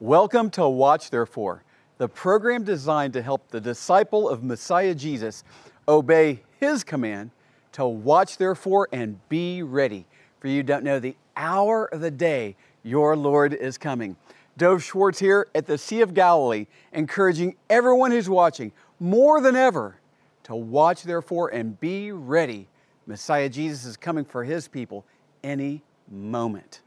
Welcome to Watch Therefore, the program designed to help the disciple of Messiah Jesus obey his command to watch therefore and be ready. For you don't know the hour of the day your Lord is coming. Dov Schwartz here at the Sea of Galilee, encouraging everyone who's watching more than ever to watch therefore and be ready. Messiah Jesus is coming for his people any moment.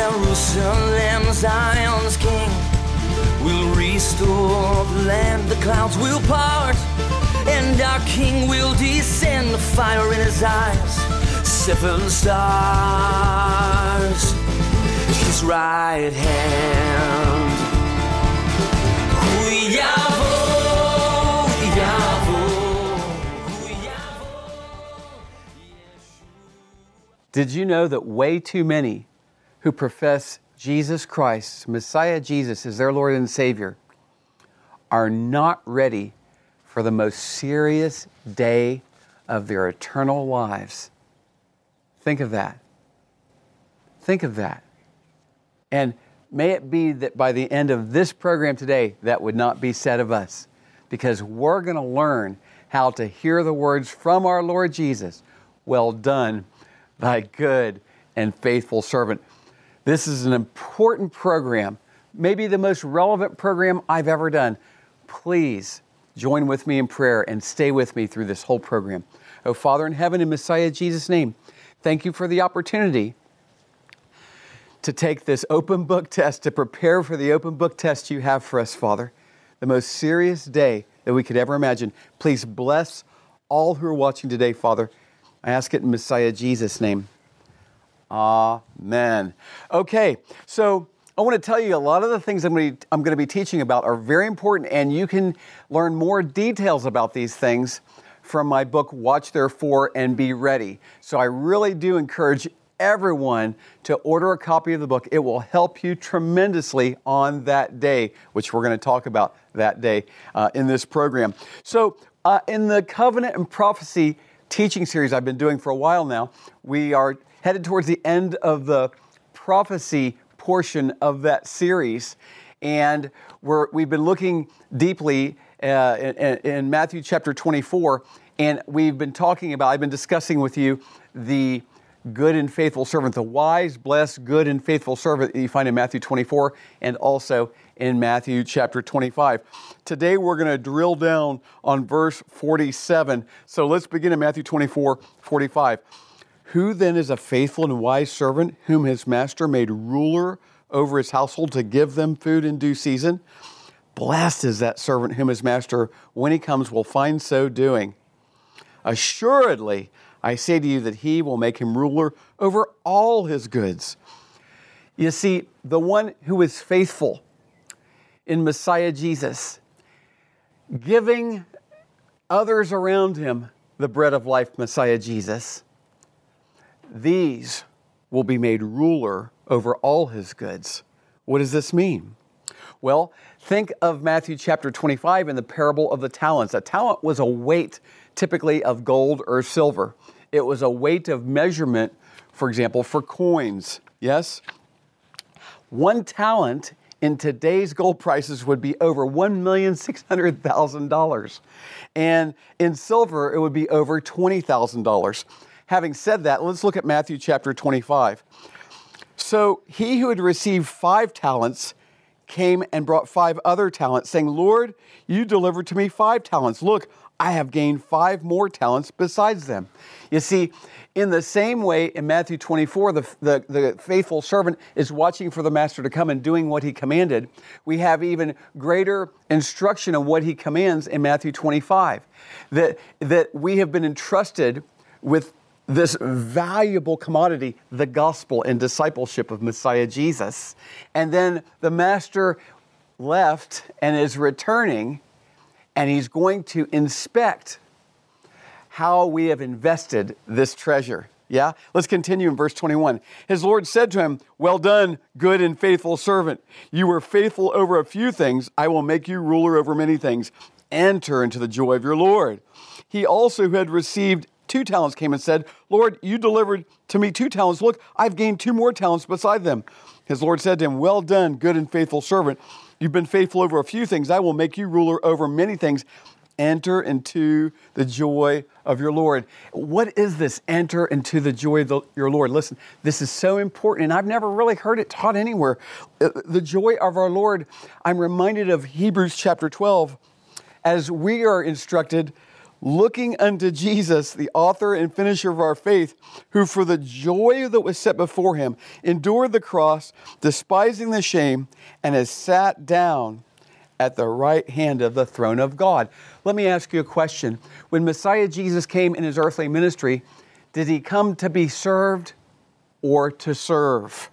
Jerusalem, Zion's King. Will restore the land, the clouds will part, and our King will descend, the fire in his eyes, seven stars, his right hand. Did you know that way too many who profess Jesus Christ, Messiah Jesus, as their Lord and Savior, are not ready for the most serious day of their eternal lives? Think of that. Think of that. And may it be that by the end of this program today, that would not be said of us, because we're going to learn how to hear the words from our Lord Jesus Well done, thy good and faithful servant. This is an important program, maybe the most relevant program I've ever done. Please join with me in prayer and stay with me through this whole program. Oh, Father in heaven, in Messiah Jesus' name, thank you for the opportunity to take this open book test, to prepare for the open book test you have for us, Father. The most serious day that we could ever imagine. Please bless all who are watching today, Father. I ask it in Messiah Jesus' name. Amen. Okay, so I want to tell you a lot of the things I'm going, to, I'm going to be teaching about are very important, and you can learn more details about these things from my book, Watch Therefore and Be Ready. So I really do encourage everyone to order a copy of the book. It will help you tremendously on that day, which we're going to talk about that day uh, in this program. So, uh, in the Covenant and Prophecy teaching series I've been doing for a while now, we are headed towards the end of the prophecy portion of that series. And we're, we've been looking deeply uh, in, in Matthew chapter 24, and we've been talking about, I've been discussing with you the good and faithful servant, the wise, blessed, good and faithful servant that you find in Matthew 24 and also in Matthew chapter 25. Today we're going to drill down on verse 47. So let's begin in Matthew 24 45. Who then is a faithful and wise servant whom his master made ruler over his household to give them food in due season? Blessed is that servant whom his master, when he comes, will find so doing. Assuredly, I say to you that he will make him ruler over all his goods. You see, the one who is faithful in Messiah Jesus, giving others around him the bread of life, Messiah Jesus, these will be made ruler over all his goods. What does this mean? Well, think of Matthew chapter 25 in the parable of the talents. A talent was a weight typically of gold or silver. It was a weight of measurement, for example, for coins. Yes? One talent in today's gold prices would be over $1,600,000. And in silver, it would be over $20,000. Having said that, let's look at Matthew chapter 25. So he who had received five talents came and brought five other talents, saying, Lord, you delivered to me five talents. Look, I have gained five more talents besides them. You see, in the same way, in Matthew 24, the, the, the, faithful servant is watching for the master to come and doing what he commanded. We have even greater instruction of what he commands in Matthew 25. That, that we have been entrusted with this valuable commodity, the gospel and discipleship of Messiah Jesus. And then the master left and is returning, and he's going to inspect how we have invested this treasure. Yeah? Let's continue in verse 21. His Lord said to him, Well done, good and faithful servant. You were faithful over a few things. I will make you ruler over many things. Enter into the joy of your Lord. He also, who had received two talents, came and said, Lord, you delivered to me two talents. Look, I've gained two more talents beside them. His Lord said to him, Well done, good and faithful servant. You've been faithful over a few things. I will make you ruler over many things. Enter into the joy of your Lord. What is this? Enter into the joy of the, your Lord. Listen, this is so important, and I've never really heard it taught anywhere. Uh, the joy of our Lord, I'm reminded of Hebrews chapter 12, as we are instructed looking unto Jesus, the author and finisher of our faith, who for the joy that was set before him endured the cross, despising the shame, and has sat down at the right hand of the throne of God. Let me ask you a question. When Messiah Jesus came in his earthly ministry, did he come to be served or to serve?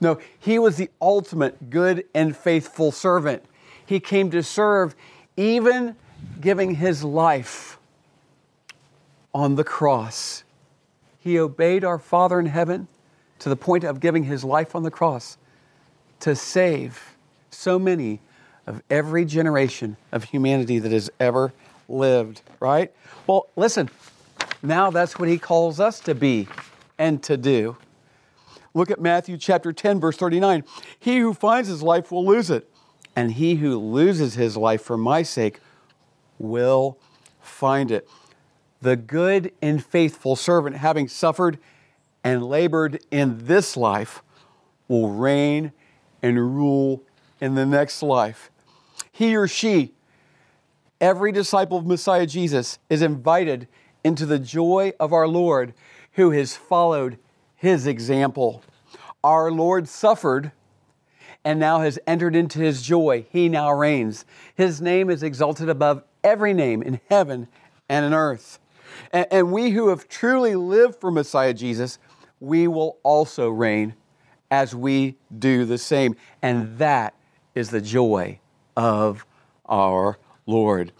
No, he was the ultimate good and faithful servant. He came to serve, even giving his life on the cross. He obeyed our Father in heaven to the point of giving his life on the cross to save so many of every generation of humanity that has ever lived, right? Well, listen, now that's what he calls us to be and to do. Look at Matthew chapter 10, verse 39. He who finds his life will lose it, and he who loses his life for my sake will find it. The good and faithful servant, having suffered and labored in this life, will reign and rule in the next life. He or she, every disciple of Messiah Jesus, is invited into the joy of our Lord who has followed his example. Our Lord suffered and now has entered into his joy. He now reigns. His name is exalted above every name in heaven and in earth. And, and we who have truly lived for Messiah Jesus, we will also reign as we do the same. And that is the joy of our Lord.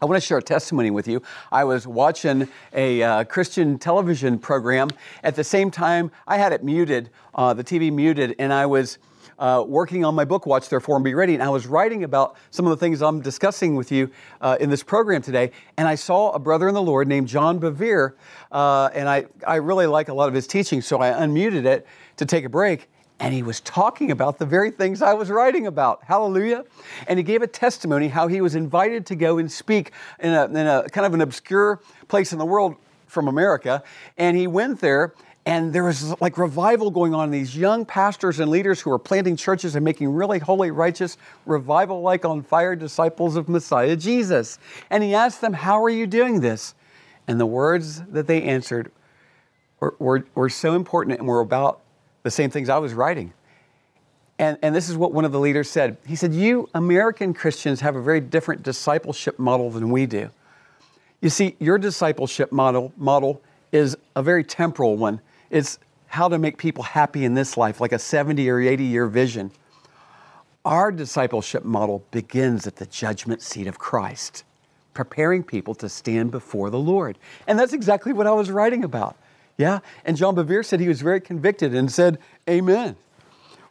I want to share a testimony with you. I was watching a uh, Christian television program. At the same time, I had it muted, uh, the TV muted, and I was uh, working on my book, Watch Therefore and Be Ready, and I was writing about some of the things I'm discussing with you uh, in this program today, and I saw a brother in the Lord named John Bevere, uh, and I, I really like a lot of his teaching, so I unmuted it to take a break, and he was talking about the very things I was writing about. Hallelujah. And he gave a testimony how he was invited to go and speak in a, in a kind of an obscure place in the world from America. And he went there and there was like revival going on. These young pastors and leaders who were planting churches and making really holy, righteous, revival like on fire disciples of Messiah Jesus. And he asked them, How are you doing this? And the words that they answered were, were, were so important and were about the same things I was writing. And, and this is what one of the leaders said. He said, You American Christians have a very different discipleship model than we do. You see, your discipleship model, model is a very temporal one. It's how to make people happy in this life, like a 70 or 80 year vision. Our discipleship model begins at the judgment seat of Christ, preparing people to stand before the Lord. And that's exactly what I was writing about. Yeah? And John Bevere said he was very convicted and said, Amen.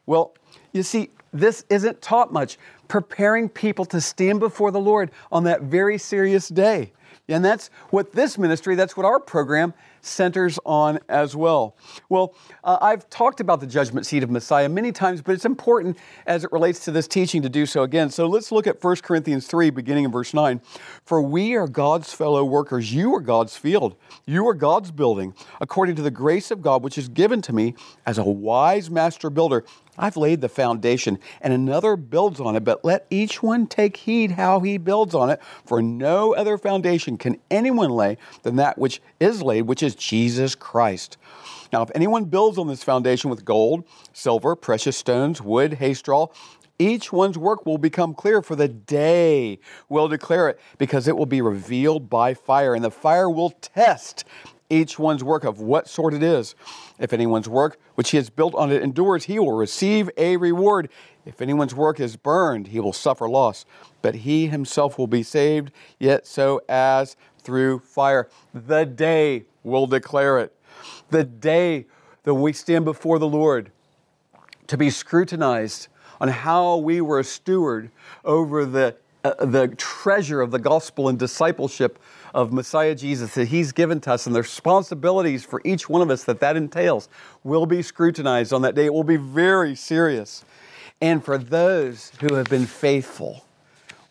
Well, you see, this isn't taught much. Preparing people to stand before the Lord on that very serious day. And that's what this ministry, that's what our program centers on as well. Well, uh, I've talked about the judgment seat of Messiah many times, but it's important as it relates to this teaching to do so again. So let's look at 1 Corinthians 3, beginning in verse 9. For we are God's fellow workers. You are God's field. You are God's building, according to the grace of God, which is given to me as a wise master builder. I've laid the foundation, and another builds on it, but let each one take heed how he builds on it, for no other foundation can anyone lay than that which is laid, which is Jesus Christ. Now, if anyone builds on this foundation with gold, silver, precious stones, wood, hay straw, each one's work will become clear, for the day will declare it, because it will be revealed by fire, and the fire will test each one's work of what sort it is. If anyone's work which he has built on it endures, he will receive a reward. If anyone's work is burned, he will suffer loss, but he himself will be saved, yet so as through fire. The day will declare it, The day that we stand before the Lord to be scrutinized on how we were a steward over the, uh, the treasure of the gospel and discipleship of Messiah Jesus that He's given to us and the responsibilities for each one of us that that entails will be scrutinized on that day. It will be very serious. And for those who have been faithful,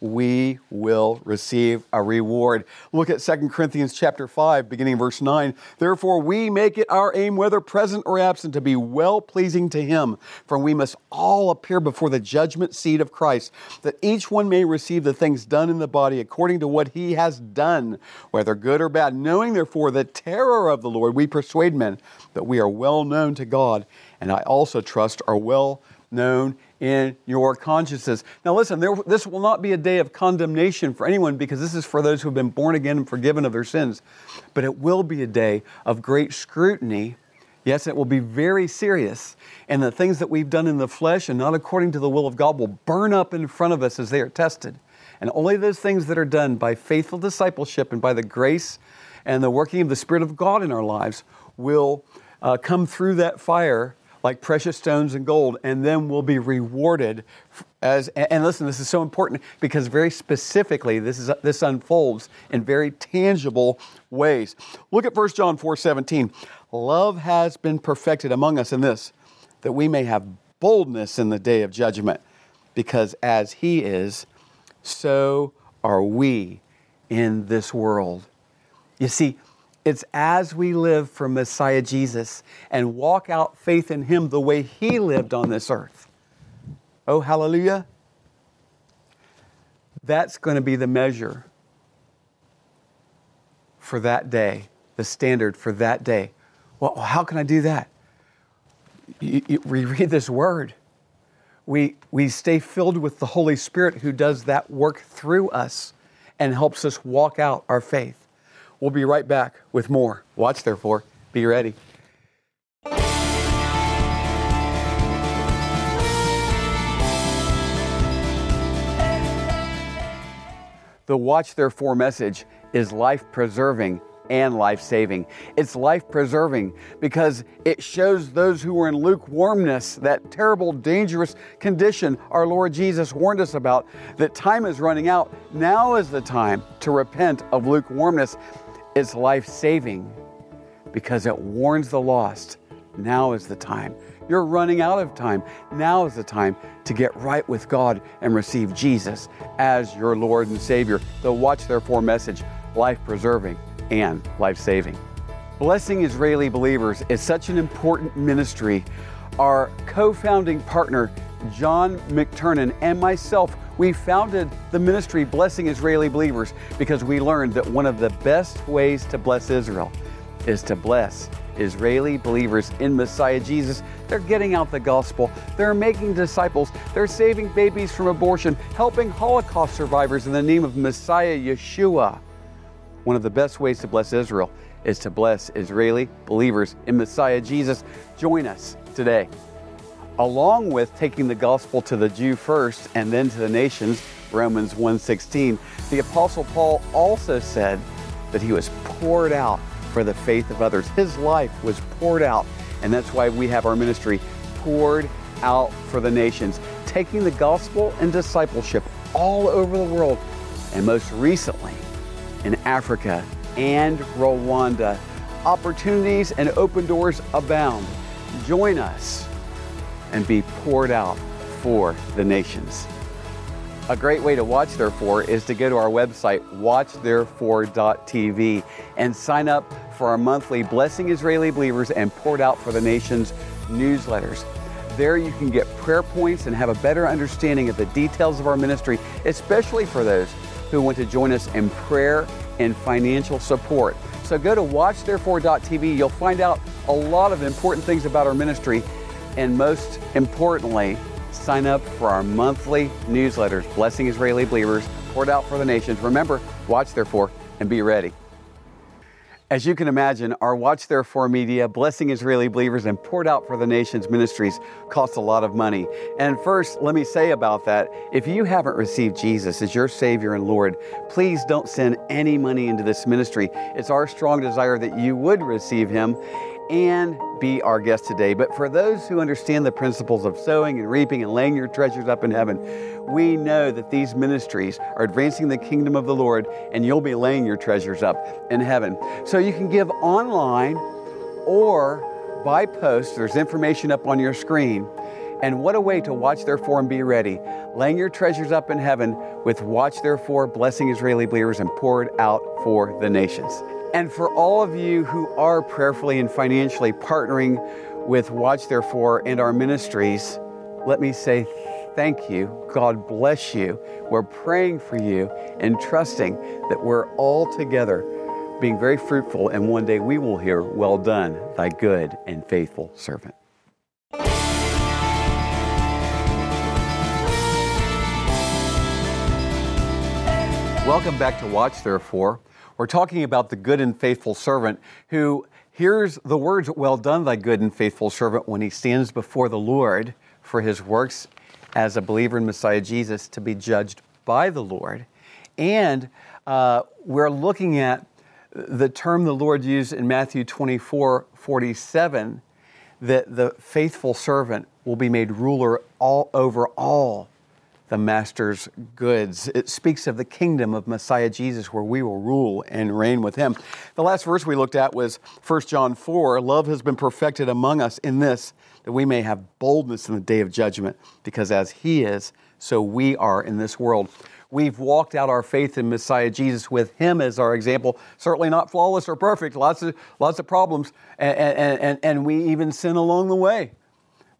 we will receive a reward. Look at 2 Corinthians chapter 5 beginning verse 9. Therefore we make it our aim whether present or absent to be well pleasing to him for we must all appear before the judgment seat of Christ that each one may receive the things done in the body according to what he has done whether good or bad knowing therefore the terror of the Lord we persuade men that we are well known to God and I also trust are well known in your consciences. Now, listen, there, this will not be a day of condemnation for anyone because this is for those who have been born again and forgiven of their sins. But it will be a day of great scrutiny. Yes, it will be very serious. And the things that we've done in the flesh and not according to the will of God will burn up in front of us as they are tested. And only those things that are done by faithful discipleship and by the grace and the working of the Spirit of God in our lives will uh, come through that fire like precious stones and gold, and then we'll be rewarded as. And listen, this is so important because very specifically, this is this unfolds in very tangible ways. Look at 1 John 4 17. Love has been perfected among us in this, that we may have boldness in the day of judgment, because as He is, so are we in this world. You see, it's as we live for Messiah Jesus and walk out faith in Him the way He lived on this earth. Oh, hallelujah. That's going to be the measure for that day, the standard for that day. Well, how can I do that? We read this word. We, we stay filled with the Holy Spirit who does that work through us and helps us walk out our faith. We'll be right back with more. Watch, therefore, be ready. The Watch Therefore message is life preserving and life saving. It's life preserving because it shows those who are in lukewarmness, that terrible, dangerous condition our Lord Jesus warned us about, that time is running out. Now is the time to repent of lukewarmness it's life saving because it warns the lost. Now is the time. You're running out of time. Now is the time to get right with God and receive Jesus as your Lord and Savior. The Watch Therefore message, life preserving and life saving. Blessing Israeli Believers is such an important ministry. Our co founding partner, John McTernan, and myself we founded the ministry Blessing Israeli Believers because we learned that one of the best ways to bless Israel is to bless Israeli believers in Messiah Jesus. They're getting out the gospel, they're making disciples, they're saving babies from abortion, helping Holocaust survivors in the name of Messiah Yeshua. One of the best ways to bless Israel is to bless Israeli believers in Messiah Jesus. Join us today along with taking the gospel to the Jew first and then to the nations, Romans 1:16, the apostle Paul also said that he was poured out for the faith of others. His life was poured out, and that's why we have our ministry poured out for the nations, taking the gospel and discipleship all over the world, and most recently in Africa and Rwanda. Opportunities and open doors abound. Join us and be poured out for the nations. A great way to watch Therefore is to go to our website, watchtherefore.tv, and sign up for our monthly Blessing Israeli Believers and Poured Out for the Nations newsletters. There you can get prayer points and have a better understanding of the details of our ministry, especially for those who want to join us in prayer and financial support. So go to watchtherefore.tv. You'll find out a lot of important things about our ministry and most importantly, sign up for our monthly newsletters, Blessing Israeli Believers, poured out for the nations. Remember, watch therefore and be ready. As you can imagine, our Watch Therefore media, Blessing Israeli Believers, and Poured Out for the Nations ministries cost a lot of money. And first, let me say about that if you haven't received Jesus as your Savior and Lord, please don't send any money into this ministry. It's our strong desire that you would receive Him and be our guest today. But for those who understand the principles of sowing and reaping and laying your treasures up in heaven, we know that these ministries are advancing the kingdom of the Lord and you'll be laying your treasures up in heaven. So you can give online or by post. There's information up on your screen. And what a way to watch therefore and be ready, laying your treasures up in heaven with watch therefore, blessing Israeli believers and poured out for the nations. And for all of you who are prayerfully and financially partnering with Watch Therefore and our ministries, let me say thank you. God bless you. We're praying for you and trusting that we're all together being very fruitful, and one day we will hear, Well done, thy good and faithful servant. Welcome back to Watch Therefore. We're talking about the good and faithful servant who hears the words, Well done, thy good and faithful servant, when he stands before the Lord for his works as a believer in Messiah Jesus to be judged by the Lord. And uh, we're looking at the term the Lord used in Matthew 24 47 that the faithful servant will be made ruler all over all the master's goods. It speaks of the kingdom of Messiah Jesus where we will rule and reign with him. The last verse we looked at was 1 John 4 Love has been perfected among us in this, that we may have boldness in the day of judgment, because as he is, so we are in this world. We've walked out our faith in Messiah Jesus with him as our example. Certainly not flawless or perfect, lots of, lots of problems, and, and, and, and we even sin along the way.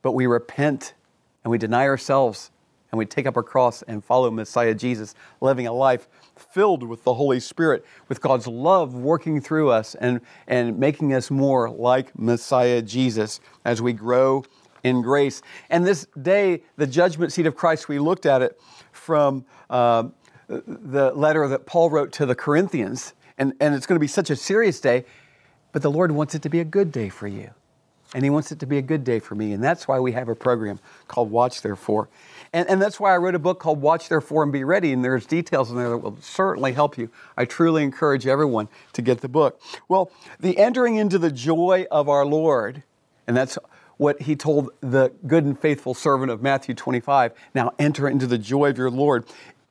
But we repent and we deny ourselves and we take up our cross and follow Messiah Jesus, living a life filled with the Holy Spirit, with God's love working through us and, and making us more like Messiah Jesus as we grow in grace. And this day, the judgment seat of Christ, we looked at it from uh, the letter that Paul wrote to the Corinthians. And, and it's going to be such a serious day, but the Lord wants it to be a good day for you. And He wants it to be a good day for me. And that's why we have a program called Watch Therefore. And, and that's why I wrote a book called Watch Therefore and Be Ready. And there's details in there that will certainly help you. I truly encourage everyone to get the book. Well, the entering into the joy of our Lord, and that's what he told the good and faithful servant of Matthew 25 now enter into the joy of your Lord.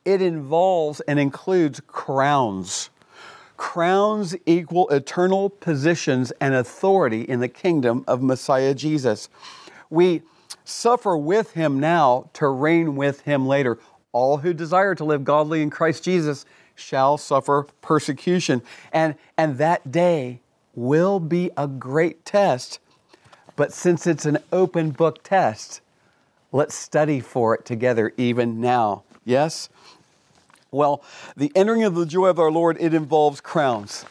It involves and includes crowns. Crowns equal eternal positions and authority in the kingdom of Messiah Jesus. We suffer with him now to reign with him later. All who desire to live godly in Christ Jesus shall suffer persecution. And, and that day will be a great test. But since it's an open book test, let's study for it together even now. Yes? Well, the entering of the joy of our Lord, it involves crowns.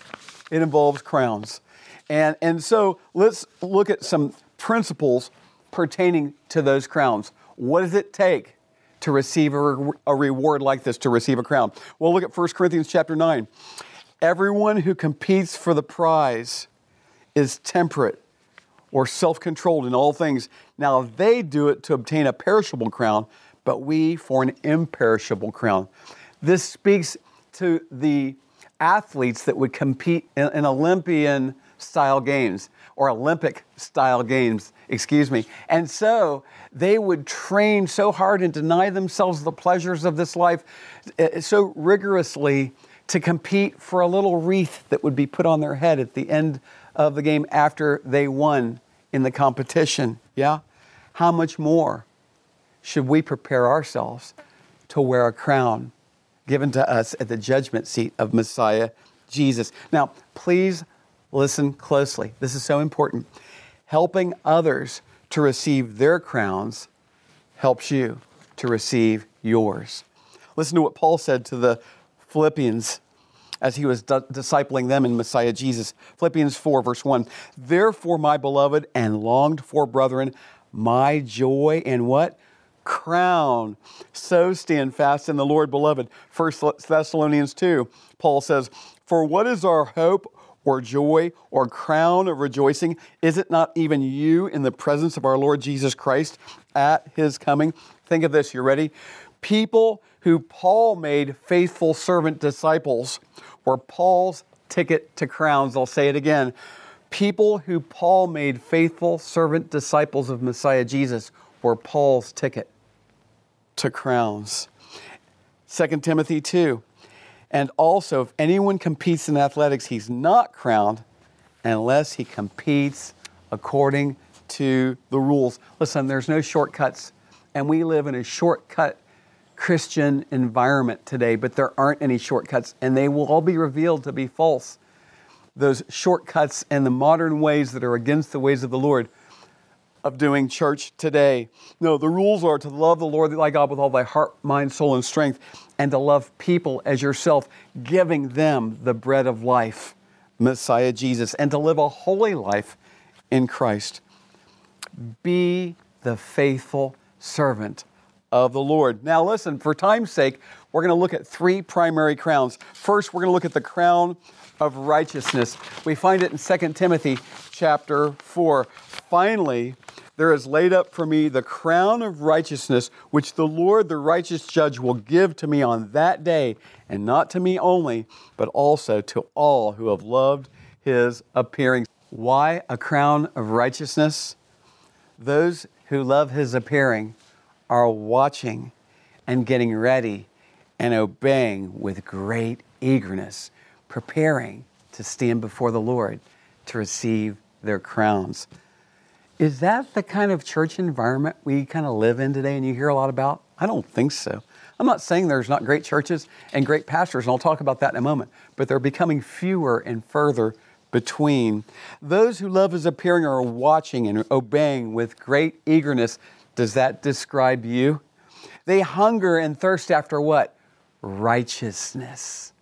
It involves crowns. And, and so let's look at some principles pertaining to those crowns. What does it take to receive a, a reward like this, to receive a crown? Well, look at 1 Corinthians chapter 9. Everyone who competes for the prize is temperate or self controlled in all things. Now, they do it to obtain a perishable crown, but we for an imperishable crown. This speaks to the athletes that would compete in, in Olympian style games or Olympic style games, excuse me. And so they would train so hard and deny themselves the pleasures of this life eh, so rigorously to compete for a little wreath that would be put on their head at the end of the game after they won in the competition. Yeah? How much more should we prepare ourselves to wear a crown given to us at the judgment seat of Messiah Jesus? Now, please Listen closely. This is so important. Helping others to receive their crowns helps you to receive yours. Listen to what Paul said to the Philippians as he was di- discipling them in Messiah Jesus. Philippians 4, verse 1. Therefore, my beloved and longed for brethren, my joy and what? Crown. So stand fast in the Lord, beloved. 1 Thessalonians 2, Paul says, For what is our hope or joy or crown of rejoicing? Is it not even you in the presence of our Lord Jesus Christ at his coming? Think of this, you ready? People who Paul made faithful servant disciples were Paul's ticket to crowns. I'll say it again. People who Paul made faithful servant disciples of Messiah Jesus were Paul's ticket to crowns. 2 Timothy 2. And also, if anyone competes in athletics, he's not crowned unless he competes according to the rules. Listen, there's no shortcuts, and we live in a shortcut Christian environment today, but there aren't any shortcuts, and they will all be revealed to be false. Those shortcuts and the modern ways that are against the ways of the Lord of doing church today. No, the rules are to love the Lord thy God with all thy heart, mind, soul, and strength, and to love people as yourself, giving them the bread of life, Messiah Jesus, and to live a holy life in Christ. Be the faithful servant of the Lord. Now, listen, for time's sake, we're going to look at three primary crowns. First, we're going to look at the crown of righteousness. We find it in 2 Timothy chapter 4. Finally, there is laid up for me the crown of righteousness, which the Lord, the righteous judge, will give to me on that day, and not to me only, but also to all who have loved his appearing. Why a crown of righteousness? Those who love his appearing are watching and getting ready and obeying with great eagerness, preparing to stand before the Lord to receive their crowns. Is that the kind of church environment we kind of live in today and you hear a lot about? I don't think so. I'm not saying there's not great churches and great pastors, and I'll talk about that in a moment, but they're becoming fewer and further between. Those who love his appearing are watching and obeying with great eagerness. Does that describe you? They hunger and thirst after what? Righteousness.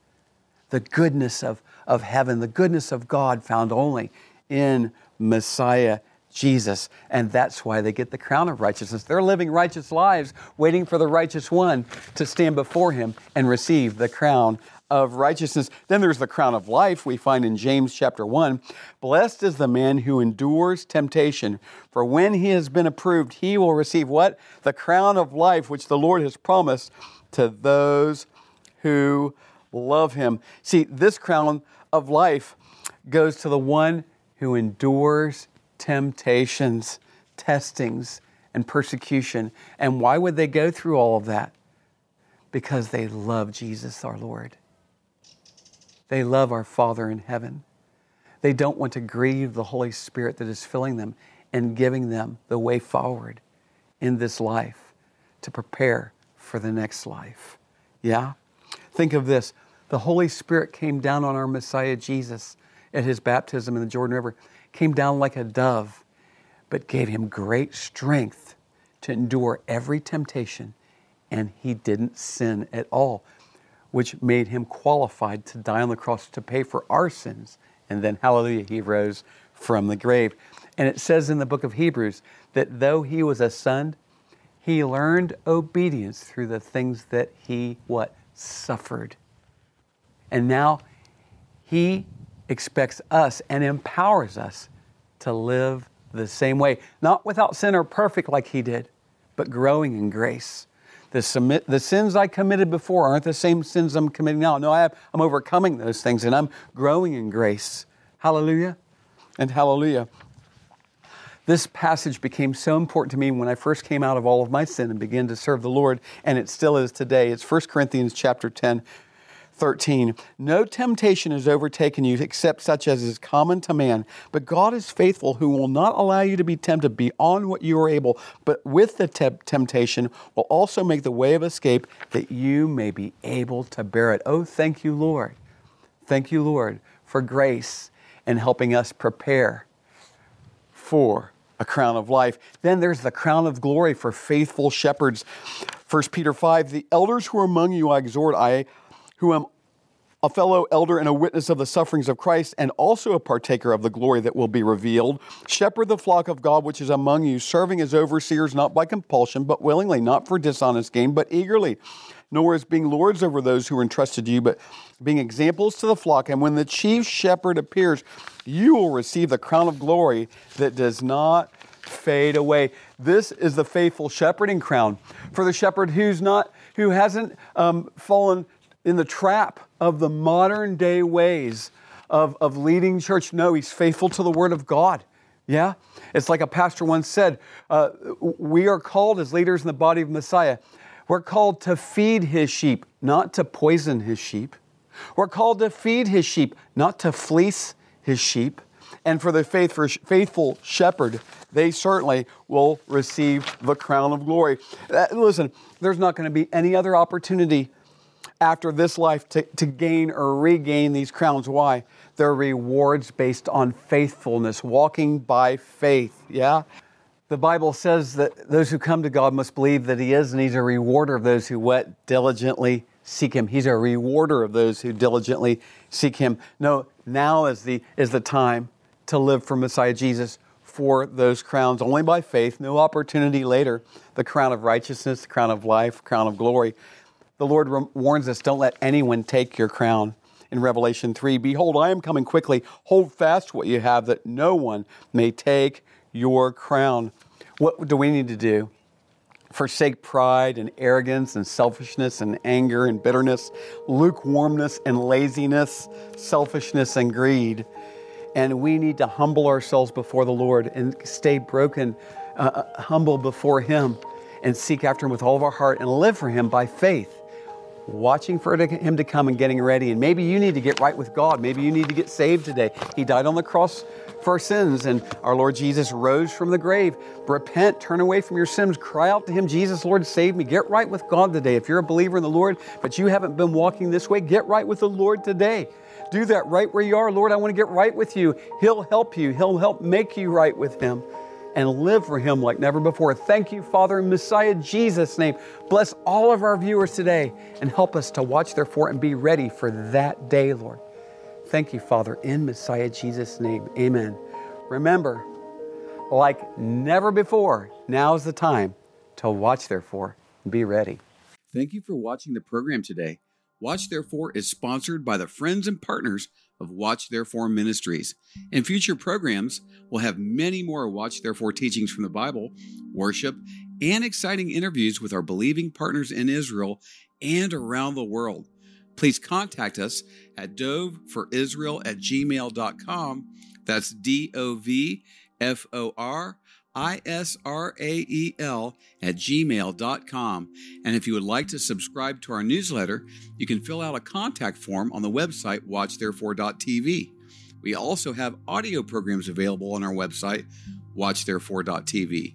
The goodness of, of heaven, the goodness of God found only in Messiah Jesus. And that's why they get the crown of righteousness. They're living righteous lives, waiting for the righteous one to stand before him and receive the crown of righteousness. Then there's the crown of life we find in James chapter 1. Blessed is the man who endures temptation, for when he has been approved, he will receive what? The crown of life which the Lord has promised to those who love him. See, this crown of life goes to the one who endures temptations, testings, and persecution. And why would they go through all of that? Because they love Jesus our Lord. They love our Father in heaven. They don't want to grieve the Holy Spirit that is filling them and giving them the way forward in this life to prepare for the next life. Yeah? Think of this the Holy Spirit came down on our Messiah Jesus at his baptism in the Jordan River came down like a dove, but gave him great strength to endure every temptation, and he didn't sin at all, which made him qualified to die on the cross to pay for our sins. And then, hallelujah, he rose from the grave. And it says in the book of Hebrews that though he was a son, he learned obedience through the things that he what suffered. And now he expects us and empowers us to live the same way, not without sin or perfect like He did, but growing in grace. The, submit, the sins I committed before aren't the same sins I'm committing now. No, I have, I'm overcoming those things and I'm growing in grace. Hallelujah and hallelujah. This passage became so important to me when I first came out of all of my sin and began to serve the Lord, and it still is today. It's 1 Corinthians chapter 10, 13. No temptation has overtaken you except such as is common to man. But God is faithful, who will not allow you to be tempted beyond what you are able, but with the te- temptation will also make the way of escape that you may be able to bear it. Oh, thank you, Lord. Thank you, Lord, for grace and helping us prepare for a crown of life. Then there's the crown of glory for faithful shepherds. 1 Peter 5 The elders who are among you I exhort, I who am a fellow elder and a witness of the sufferings of Christ, and also a partaker of the glory that will be revealed. Shepherd the flock of God which is among you, serving as overseers, not by compulsion, but willingly, not for dishonest gain, but eagerly, nor as being lords over those who are entrusted to you, but being examples to the flock. And when the chief shepherd appears, you will receive the crown of glory that does not fade away. This is the faithful shepherding crown for the shepherd who's not, who hasn't um, fallen in the trap of the modern day ways of, of leading church. No, he's faithful to the word of God. Yeah? It's like a pastor once said uh, we are called as leaders in the body of Messiah. We're called to feed his sheep, not to poison his sheep. We're called to feed his sheep, not to fleece his sheep. And for the faithful shepherd, they certainly will receive the crown of glory. Uh, listen, there's not going to be any other opportunity after this life to, to gain or regain these crowns. Why? They're rewards based on faithfulness, walking by faith. Yeah? The Bible says that those who come to God must believe that He is, and He's a rewarder of those who what? Diligently seek Him. He's a rewarder of those who diligently seek Him. No, now is the, is the time to live for Messiah Jesus for those crowns only by faith, no opportunity later. The crown of righteousness, the crown of life, crown of glory. The Lord warns us don't let anyone take your crown. In Revelation 3, behold, I am coming quickly. Hold fast what you have, that no one may take your crown. What do we need to do? Forsake pride and arrogance and selfishness and anger and bitterness, lukewarmness and laziness, selfishness and greed. And we need to humble ourselves before the Lord and stay broken, uh, uh humble before Him, and seek after Him with all of our heart and live for Him by faith watching for him to come and getting ready. And maybe you need to get right with God. Maybe you need to get saved today. He died on the cross for our sins, and our Lord Jesus rose from the grave. Repent, turn away from your sins, cry out to Him, Jesus, Lord, save me. Get right with God today. If you're a believer in the Lord, but you haven't been walking this way, get right with the Lord today. Do that right where you are. Lord, I want to get right with you. He'll help you, He'll help make you right with Him and live for Him like never before. Thank you, Father, in Messiah Jesus' name. Bless all of our viewers today and help us to watch, therefore, and be ready for that day, Lord. Thank you, Father, in Messiah Jesus' name. Amen. Remember, like never before, now is the time to watch, therefore, be ready. Thank you for watching the program today. Watch Therefore is sponsored by the friends and partners of Watch Therefore Ministries. In future programs, we'll have many more Watch Therefore teachings from the Bible, worship, and exciting interviews with our believing partners in Israel and around the world. Please contact us at dovforisrael at gmail.com. That's D O V F O R I-S-R-A-E-L at gmail.com. And if you would like to subscribe to our newsletter, you can fill out a contact form on the website watchtherefore.tv. We also have audio programs available on our website, watchtherefore.tv.